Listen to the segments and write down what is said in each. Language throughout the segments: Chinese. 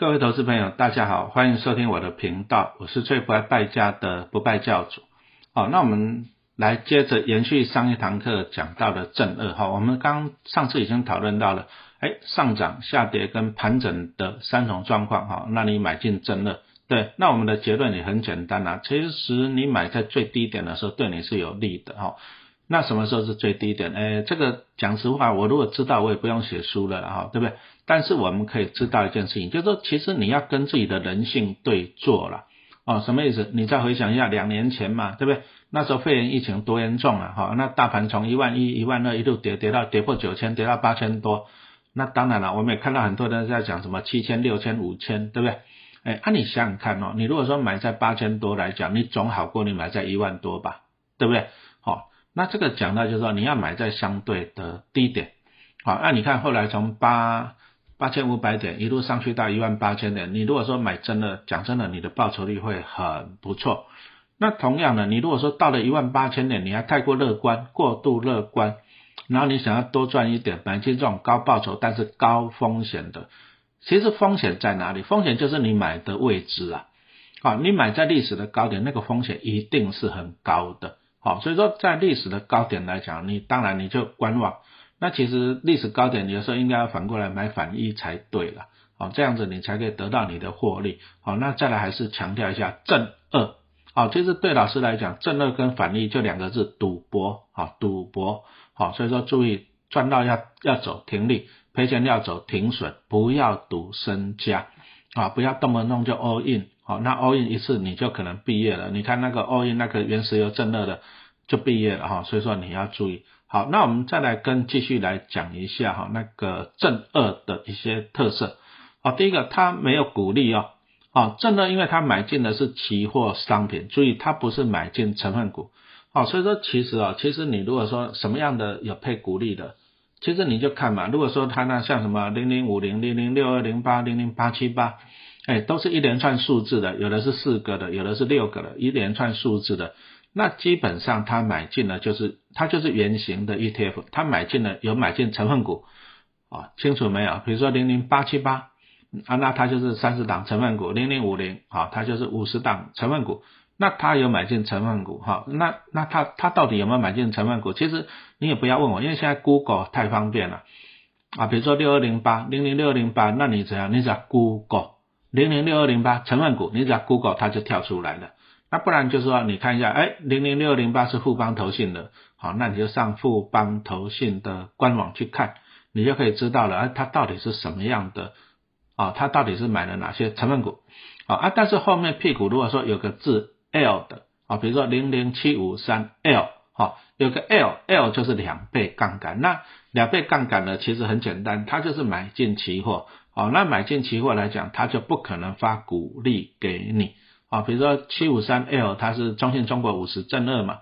各位投资朋友，大家好，欢迎收听我的频道，我是最不爱败家的不败教主。好，那我们来接着延续上一堂课讲到的正二哈，我们刚上次已经讨论到了，哎，上涨、下跌跟盘整的三种状况哈，那你买进正二，对，那我们的结论也很简单啊，其实你买在最低点的时候对你是有利的哈。那什么时候是最低点？哎，这个讲实话，我如果知道，我也不用写书了哈，对不对？但是我们可以知道一件事情，就是说，其实你要跟自己的人性对坐了哦。什么意思？你再回想一下两年前嘛，对不对？那时候肺炎疫情多严重啊，哈，那大盘从一万一、一万二一路跌跌到跌破九千，跌到八千多。那当然了，我们也看到很多人在讲什么七千、六千、五千，对不对？哎，那你想想看哦，你如果说买在八千多来讲，你总好过你买在一万多吧，对不对？那这个讲到就是说，你要买在相对的低点，好，那你看后来从八八千五百点一路上去到一万八千点，你如果说买真的，讲真的，你的报酬率会很不错。那同样的，你如果说到了一万八千点，你还太过乐观，过度乐观，然后你想要多赚一点，买进这种高报酬但是高风险的，其实风险在哪里？风险就是你买的位置啊，好，你买在历史的高点，那个风险一定是很高的。好，所以说在历史的高点来讲，你当然你就观望。那其实历史高点有时候应该要反过来买反一才对了。好，这样子你才可以得到你的获利。好，那再来还是强调一下正二。好，其实对老师来讲，正二跟反一就两个字，赌博。好，赌博。好，所以说注意赚到要要走停利，赔钱要走停损，不要赌身家。啊，不要动不动就 all in。好，那 all in 一次你就可能毕业了。你看那个 all in 那个原石油正热的就毕业了哈，所以说你要注意。好，那我们再来跟继续来讲一下哈，那个正二的一些特色。好，第一个它没有股利哦。好，正二因为它买进的是期货商品，注意它不是买进成分股。好，所以说其实啊，其实你如果说什么样的有配股利的，其实你就看嘛。如果说它那像什么零零五零零零六二零八零零八七八。哎，都是一连串数字的，有的是四个的，有的是六个的，一连串数字的。那基本上他买进了，就是它就是圆形的 ETF，他买进了有买进成分股啊，清楚没有？比如说零零八七八啊，那它就是三十档成分股，零零五零啊，它就是五十档成分股。那他有买进成分股哈，那那他他到底有没有买进成分股？其实你也不要问我，因为现在 Google 太方便了啊。比如说六二零八零零六二零八，那你怎样？你只要 Google。零零六二零八成分股，你只要 Google 它就跳出来了。那不然就是说，你看一下，哎，零零六二零八是富邦投信的，好，那你就上富邦投信的官网去看，你就可以知道了，哎，它到底是什么样的啊？它到底是买了哪些成分股？啊啊，但是后面屁股如果说有个字 L 的啊，比如说零零七五三 L，好，有个 L，L 就是两倍杠杆。那两倍杠杆呢，其实很简单，它就是买进期货。哦，那买进期货来讲，它就不可能发股利给你啊。比如说七五三 L，它是中信中国五十正二嘛，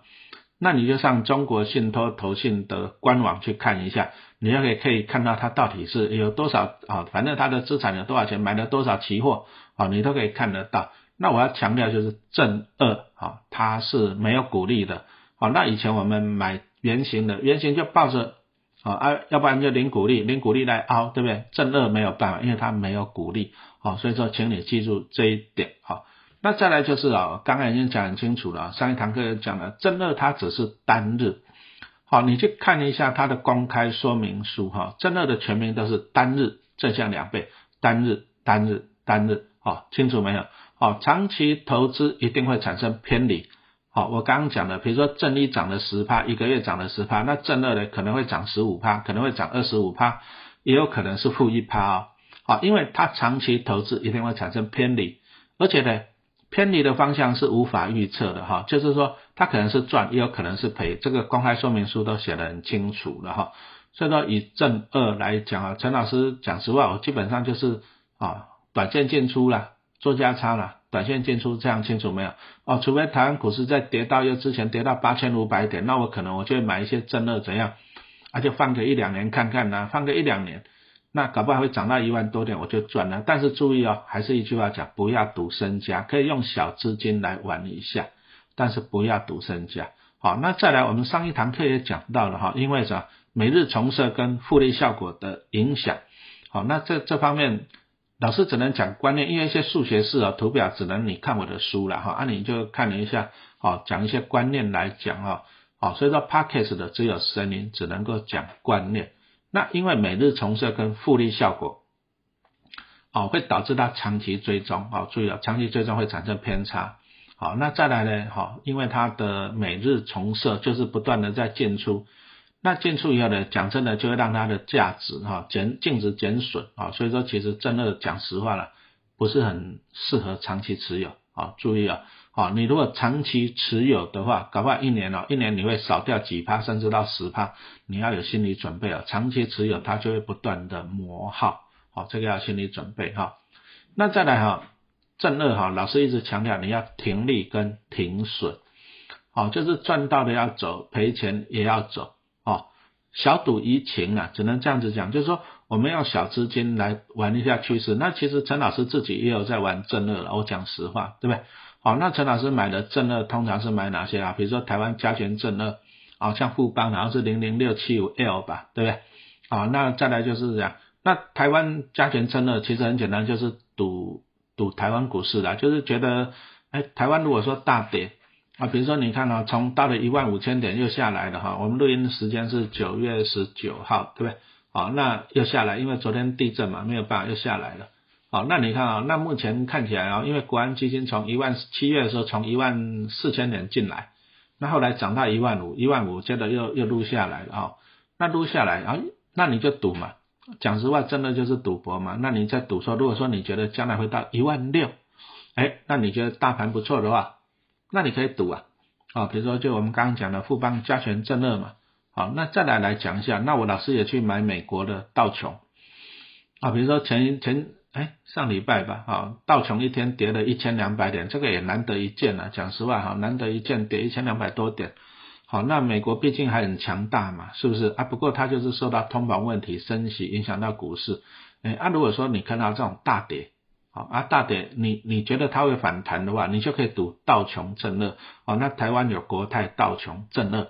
那你就上中国信托投信的官网去看一下，你就可以可以看到它到底是有多少啊，反正它的资产有多少钱，买了多少期货啊，你都可以看得到。那我要强调就是正二啊，它是没有股利的。好，那以前我们买圆形的，圆形就抱着。啊，要不然就零股利，零股利来凹，对不对？正二没有办法，因为它没有股利，好，所以说请你记住这一点，好。那再来就是啊，刚才已经讲很清楚了，上一堂课讲了，正二它只是单日，好，你去看一下它的公开说明书，哈，正二的全名都是单日正向两倍，单日单日单日，好，清楚没有？好，长期投资一定会产生偏离。好，我刚刚讲的，比如说正一涨了十趴，一个月涨了十趴，那正二呢可能会涨十五趴，可能会涨二十五趴，也有可能是负一趴啊。好，因为它长期投资一定会产生偏离，而且呢，偏离的方向是无法预测的哈，就是说它可能是赚，也有可能是赔，这个公开说明书都写得很清楚了哈。所以说以正二来讲啊，陈老师讲实话，我基本上就是啊，短线进出了，做价差了。短线进出这样清楚没有？哦，除非台湾股市在跌到又之前跌到八千五百点，那我可能我就会买一些正二怎样，啊就放个一两年看看呐，放个一两年，那搞不好会涨到一万多点我就赚了。但是注意哦，还是一句话讲，不要赌身家，可以用小资金来玩一下，但是不要赌身家。好，那再来我们上一堂课也讲到了哈，因为什么？每日重设跟复利效果的影响。好，那这这方面。老师只能讲观念，因为一些数学式啊图表只能你看我的书了哈，啊你就看了一下，哦讲一些观念来讲哈，哦所以说 podcast 的只有声音，只能够讲观念。那因为每日重设跟复利效果，哦会导致它长期追踪，哦注意了，长期追踪会产生偏差。好，那再来呢，好，因为它的每日重设就是不断的在进出。那进出以后呢，讲真的就会让它的价值哈减净值减损啊，所以说其实真的讲实话了，不是很适合长期持有啊。注意啊，好，你如果长期持有的话，搞不好一年哦，一年你会少掉几趴，甚至到十趴，你要有心理准备啊。长期持有它就会不断的磨耗，好，这个要心理准备哈。那再来哈，正二哈，老师一直强调你要停利跟停损，好，就是赚到的要走，赔钱也要走。小赌怡情啊，只能这样子讲，就是说我们要小资金来玩一下趋势。那其实陈老师自己也有在玩正二了，我讲实话，对不对？好，那陈老师买的正二通常是买哪些啊？比如说台湾加权正二，啊，像富邦，然后是零零六七五 L 吧，对不对？好，那再来就是这样。那台湾加权正二其实很简单，就是赌赌台湾股市的，就是觉得，哎，台湾如果说大跌。啊，比如说你看啊，从到了一万五千点又下来了哈，我们录音的时间是九月十九号，对不对？好，那又下来，因为昨天地震嘛，没有办法又下来了。好，那你看啊，那目前看起来啊，因为国安基金从一万七月的时候从一万四千点进来，那后来涨到一万五，一万五接着又又录下来了啊，那录下来啊，那你就赌嘛，讲实话，真的就是赌博嘛。那你在赌说，如果说你觉得将来会到一万六，哎，那你觉得大盘不错的话。那你可以赌啊，啊，比如说就我们刚刚讲的富邦加权正二嘛，好，那再来来讲一下，那我老师也去买美国的道琼，啊，比如说前前哎上礼拜吧，啊，道琼一天跌了一千两百点，这个也难得一见啊，讲实话哈，难得一见跌一千两百多点，好，那美国毕竟还很强大嘛，是不是啊？不过它就是受到通膨问题升息影响到股市，哎，啊，如果说你看到这种大跌。啊，大跌，你你觉得它会反弹的话，你就可以赌道琼正二。哦，那台湾有国泰道琼正二。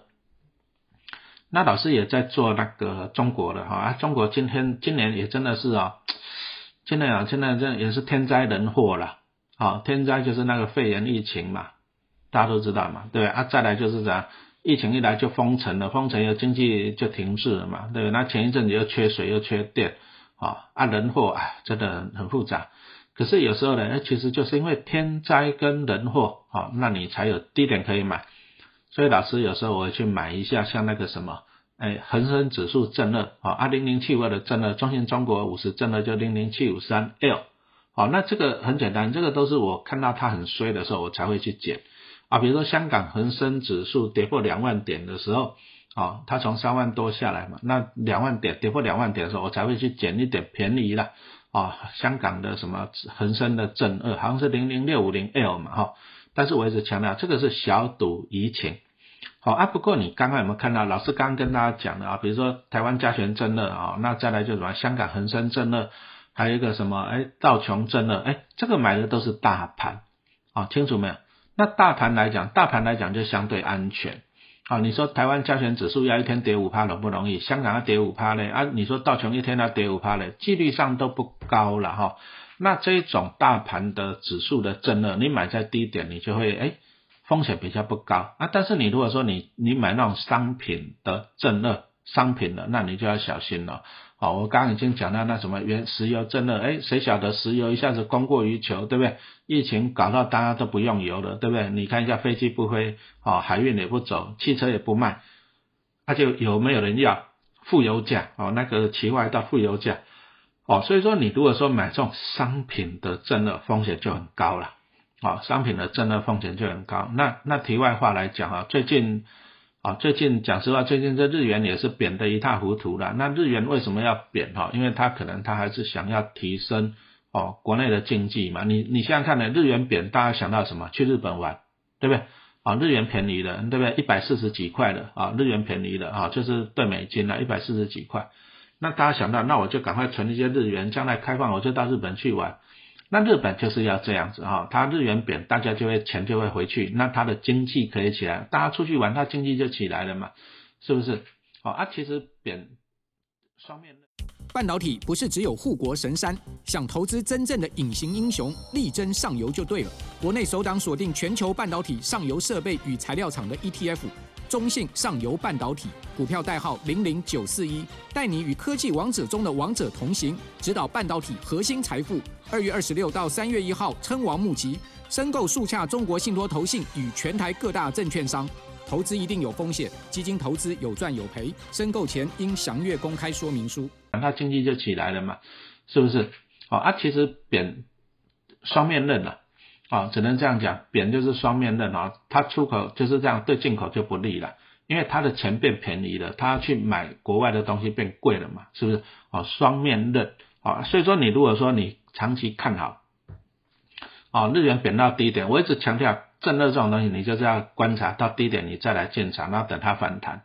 那老师也在做那个中国的哈，啊，中国今天今年也真的是啊，今年啊，现在这也是天灾人祸了。好，天灾就是那个肺炎疫情嘛，大家都知道嘛，对？啊，再来就是啥，疫情一来就封城了，封城又经济就停滞了嘛，对不对？那前一阵子又缺水又缺电，啊，啊人祸啊，真的很复杂。可是有时候呢，哎，其实就是因为天灾跟人祸，好，那你才有低点可以买。所以老师有时候我会去买一下，像那个什么，哎，恒生指数正二，啊，二零零七五的正二，中信中国五十正二就零零七五三 L，好，那这个很简单，这个都是我看到它很衰的时候，我才会去捡啊。比如说香港恒生指数跌破两万点的时候，啊，它从三万多下来嘛，那两万点跌破两万点的时候，我才会去捡一点便宜了。啊，香港的什么恒生的正二，好像是零零六五零 L 嘛，哈，但是我一直强调这个是小赌怡情，好啊。不过你刚刚有没有看到老师刚跟大家讲的啊？比如说台湾加权正二啊，那再来就什么香港恒生正二，还有一个什么哎道琼正二，哎，这个买的都是大盘，啊，清楚没有？那大盘来讲，大盘来讲就相对安全。啊，你说台湾加权指数要一天跌五趴容不容易？香港要跌五趴嘞？啊，你说道琼一天要跌五趴嘞？几率上都不高了哈。那这种大盘的指数的震二，你买在低点，你就会哎风险比较不高啊。但是你如果说你你买那种商品的正二，商品的，那你就要小心了。好，我刚刚已经讲到那什么原石油真的，哎，谁晓得石油一下子供过于求，对不对？疫情搞到大家都不用油了，对不对？你看一下飞机不飞，哦，海运也不走，汽车也不卖，那就有没有人要负油价？哦，那个期外到负油价，哦，所以说你如果说买这种商品的正二，风险就很高了，哦，商品的正二风险就很高。那那题外话来讲啊，最近。啊，最近讲实话，最近这日元也是贬得一塌糊涂了。那日元为什么要贬哈？因为它可能它还是想要提升哦国内的经济嘛。你你现在看呢，日元贬，大家想到什么？去日本玩，对不对？啊，日元便宜了，对不对？一百四十几块的啊，日元便宜了啊，就是兑美金了，一百四十几块。那大家想到，那我就赶快存一些日元，将来开放我就到日本去玩。那日本就是要这样子哈，它日元贬，大家就会钱就会回去，那它的经济可以起来，大家出去玩，它经济就起来了嘛，是不是？好啊，其实贬双面。半导体不是只有护国神山，想投资真正的隐形英雄，力争上游就对了。国内首档锁定全球半导体上游设备与材料厂的 ETF，中信上游半导体股票代号零零九四一，带你与科技王者中的王者同行，指导半导体核心财富。二月二十六到三月一号，称王募集，申购速洽中国信托投信与全台各大证券商。投资一定有风险，基金投资有赚有赔，申购前应详阅公开说明书。那经济就起来了嘛，是不是？哦啊，其实扁双面刃了，啊，啊只能这样讲，扁就是双面刃啊，它出口就是这样，对进口就不利了，因为它的钱变便宜了，它要去买国外的东西变贵了嘛，是不是？啊，双面刃，啊，所以说你如果说你长期看好，啊，日元贬到低点，我一直强调。正热这种东西，你就是要观察到低点，你再来进场，然后等它反弹。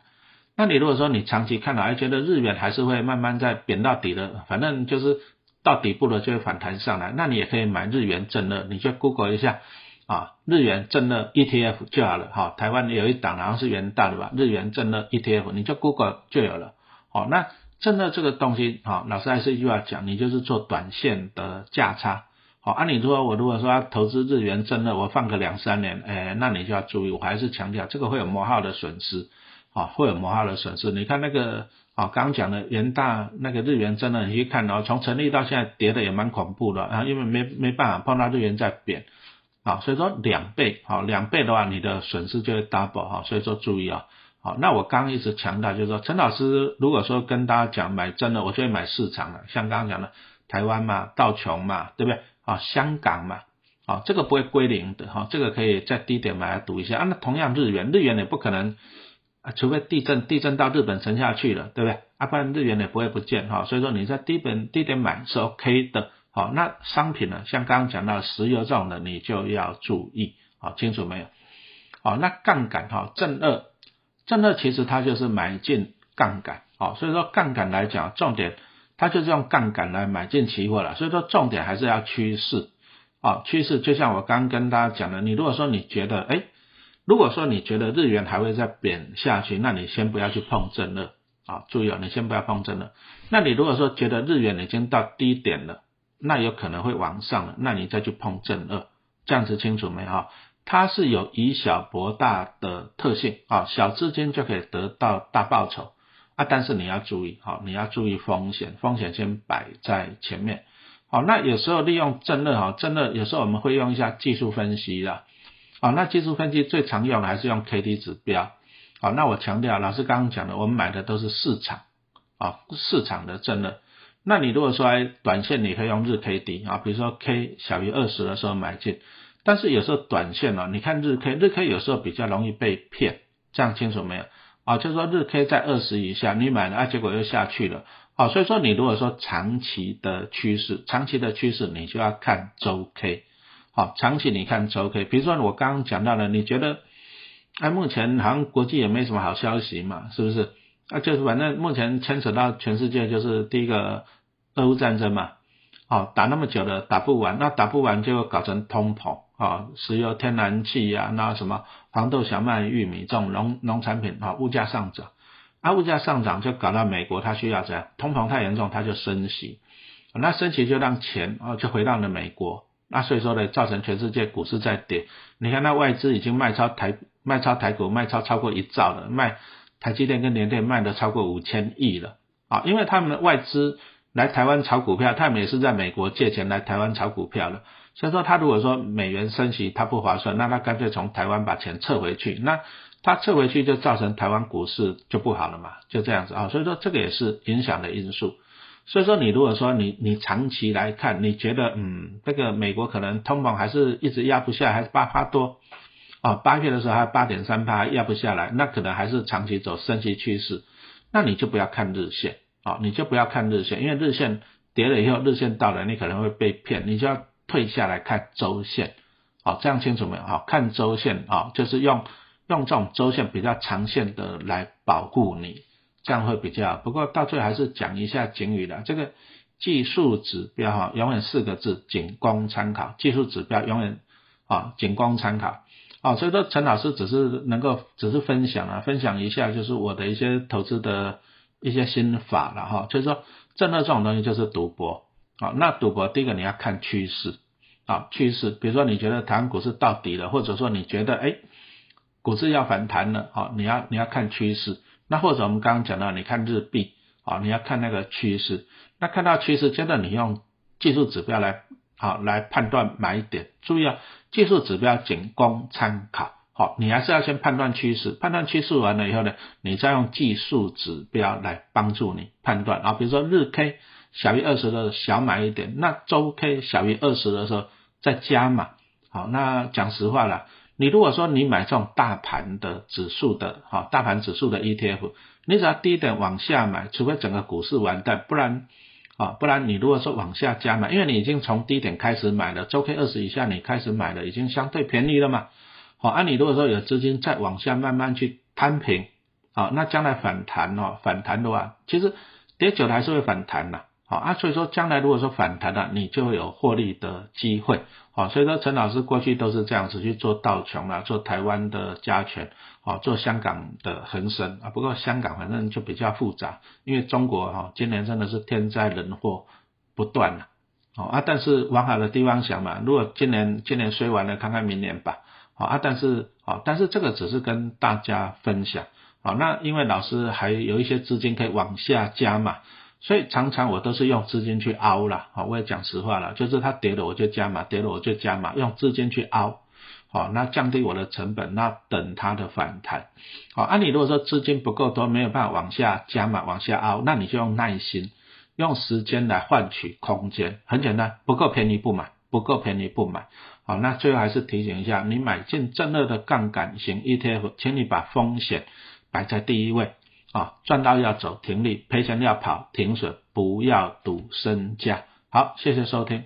那你如果说你长期看好，还觉得日元还是会慢慢在贬到底的，反正就是到底部了就会反弹上来，那你也可以买日元正二，你就 Google 一下啊，日元正二 ETF 就好了。哈，台湾有一档好像是元大的吧，日元正二 ETF，你就 Google 就有了。好，那正二这个东西，哈，老师还是一句话讲，你就是做短线的价差。好，按理说，我如果说要投资日元正二，我放个两三年，哎，那你就要注意，我还是强调这个会有磨耗的损失，啊，会有磨耗的损失。你看那个，啊，刚讲的元大那个日元真的，你去看哦，从成立到现在跌的也蛮恐怖的啊，因为没没办法碰到日元在贬，啊，所以说两倍，好，两倍的话，你的损失就会 double 哈，所以说注意啊，好，那我刚一直强调就是说，陈老师如果说跟大家讲买真的，我就会买市场了，像刚刚讲的台湾嘛，道琼嘛，对不对？啊，香港嘛，啊，这个不会归零的哈，这个可以在低点买来赌一下啊。那同样日元，日元也不可能啊，除非地震，地震到日本沉下去了，对不对？啊，不然日元也不会不见哈。所以说你在低本低点买是 OK 的。好，那商品呢，像刚刚讲到石油这种的，你就要注意，好，清楚没有？好，那杠杆哈，正二，正二其实它就是买进杠杆，好，所以说杠杆来讲，重点。它就是用杠杆来买进期货了，所以说重点还是要趋势啊，趋势就像我刚跟大家讲的，你如果说你觉得，哎，如果说你觉得日元还会再贬下去，那你先不要去碰正二啊，注意啊，你先不要碰正二。那你如果说觉得日元已经到低点了，那有可能会往上了，那你再去碰正二，这样子清楚没有？它是有以小博大的特性啊，小资金就可以得到大报酬。啊，但是你要注意，好，你要注意风险，风险先摆在前面。好，那有时候利用正二，哈，正热有时候我们会用一下技术分析的。好，那技术分析最常用的还是用 K D 指标。好，那我强调，老师刚刚讲的，我们买的都是市场，啊，市场的正的。那你如果说短线，你可以用日 K D 啊，比如说 K 小于二十的时候买进。但是有时候短线呢，你看日 K，日 K 有时候比较容易被骗，这样清楚没有？啊，就是说日 K 在二十以下，你买了啊，结果又下去了，啊，所以说你如果说长期的趋势，长期的趋势你就要看周 K，好，长期你看周 K，比如说我刚刚讲到了，你觉得，哎，目前好像国际也没什么好消息嘛，是不是？啊，就是反正目前牵扯到全世界就是第一个俄乌战争嘛，哦，打那么久了打不完，那打不完就搞成通膨。啊，石油、天然气呀，那什么黄豆、小麦、玉米这种农农产品啊，物价上涨，啊，物价上涨就搞到美国，它需要这样，通膨太严重，它就升息，那升息就让钱啊就回到了美国，那所以说呢，造成全世界股市在跌。你看那外资已经卖超台卖超台股，卖超超过一兆了，卖台积电跟联电卖的超过五千亿了啊，因为他们的外资来台湾炒股票，他们也是在美国借钱来台湾炒股票的。所以说，他如果说美元升息，他不划算，那他干脆从台湾把钱撤回去，那他撤回去就造成台湾股市就不好了嘛，就这样子啊。所以说，这个也是影响的因素。所以说，你如果说你你长期来看，你觉得嗯，这个美国可能通膨还是一直压不下，还是八趴多啊，八月的时候还八点三趴压不下来，那可能还是长期走升息趋势，那你就不要看日线啊，你就不要看日线，因为日线跌了以后，日线到了，你可能会被骗，你就要。退下来看周线，好，这样清楚没有？好，看周线啊，就是用用这种周线比较长线的来保护你，这样会比较。不过到最后还是讲一下警语的，这个技术指标哈，永远四个字，仅供参考。技术指标永远啊，仅供参考。啊，所以说陈老师只是能够只是分享啊，分享一下就是我的一些投资的一些心法了哈，就是说正的这种东西就是赌博，啊，那赌博第一个你要看趋势，啊，趋势，比如说你觉得台湾股市到底了，或者说你觉得哎，股市要反弹了，好，你要你要看趋势，那或者我们刚刚讲到，你看日币，啊，你要看那个趋势，那看到趋势，接着你用技术指标来，好来判断买点，注意啊，技术指标仅供参考。好，你还是要先判断趋势，判断趋势完了以后呢，你再用技术指标来帮助你判断啊。比如说日 K 小于二十的小买一点，那周 K 小于二十的时候再加嘛。好，那讲实话了，你如果说你买这种大盘的指数的，哈，大盘指数的 ETF，你只要低点往下买，除非整个股市完蛋，不然，啊，不然你如果说往下加买，因为你已经从低点开始买了，周 K 二十以下你开始买了，已经相对便宜了嘛。好，按你如果说有资金再往下慢慢去摊平，啊，那将来反弹哦，反弹的话，其实跌久了还是会反弹的，啊，所以说将来如果说反弹了，你就会有获利的机会，好，所以说陈老师过去都是这样子去做道琼啊，做台湾的加权，啊，做香港的恒生啊，不过香港反正就比较复杂，因为中国哈今年真的是天灾人祸不断了，好啊，但是往好的地方想嘛，如果今年今年衰完了，看看明年吧。好啊，但是啊，但是这个只是跟大家分享啊。那因为老师还有一些资金可以往下加嘛，所以常常我都是用资金去凹了。好，我也讲实话了，就是它跌了我就加码，跌了我就加码，用资金去凹。好，那降低我的成本，那等它的反弹。好，按你如果说资金不够多，没有办法往下加码，往下凹，那你就用耐心，用时间来换取空间。很简单，不够便宜不买。不够便宜不买，好，那最后还是提醒一下，你买进正二的杠杆型 ETF，请你把风险摆在第一位，啊，赚到要走停利，赔钱要跑停损，不要赌身价。好，谢谢收听。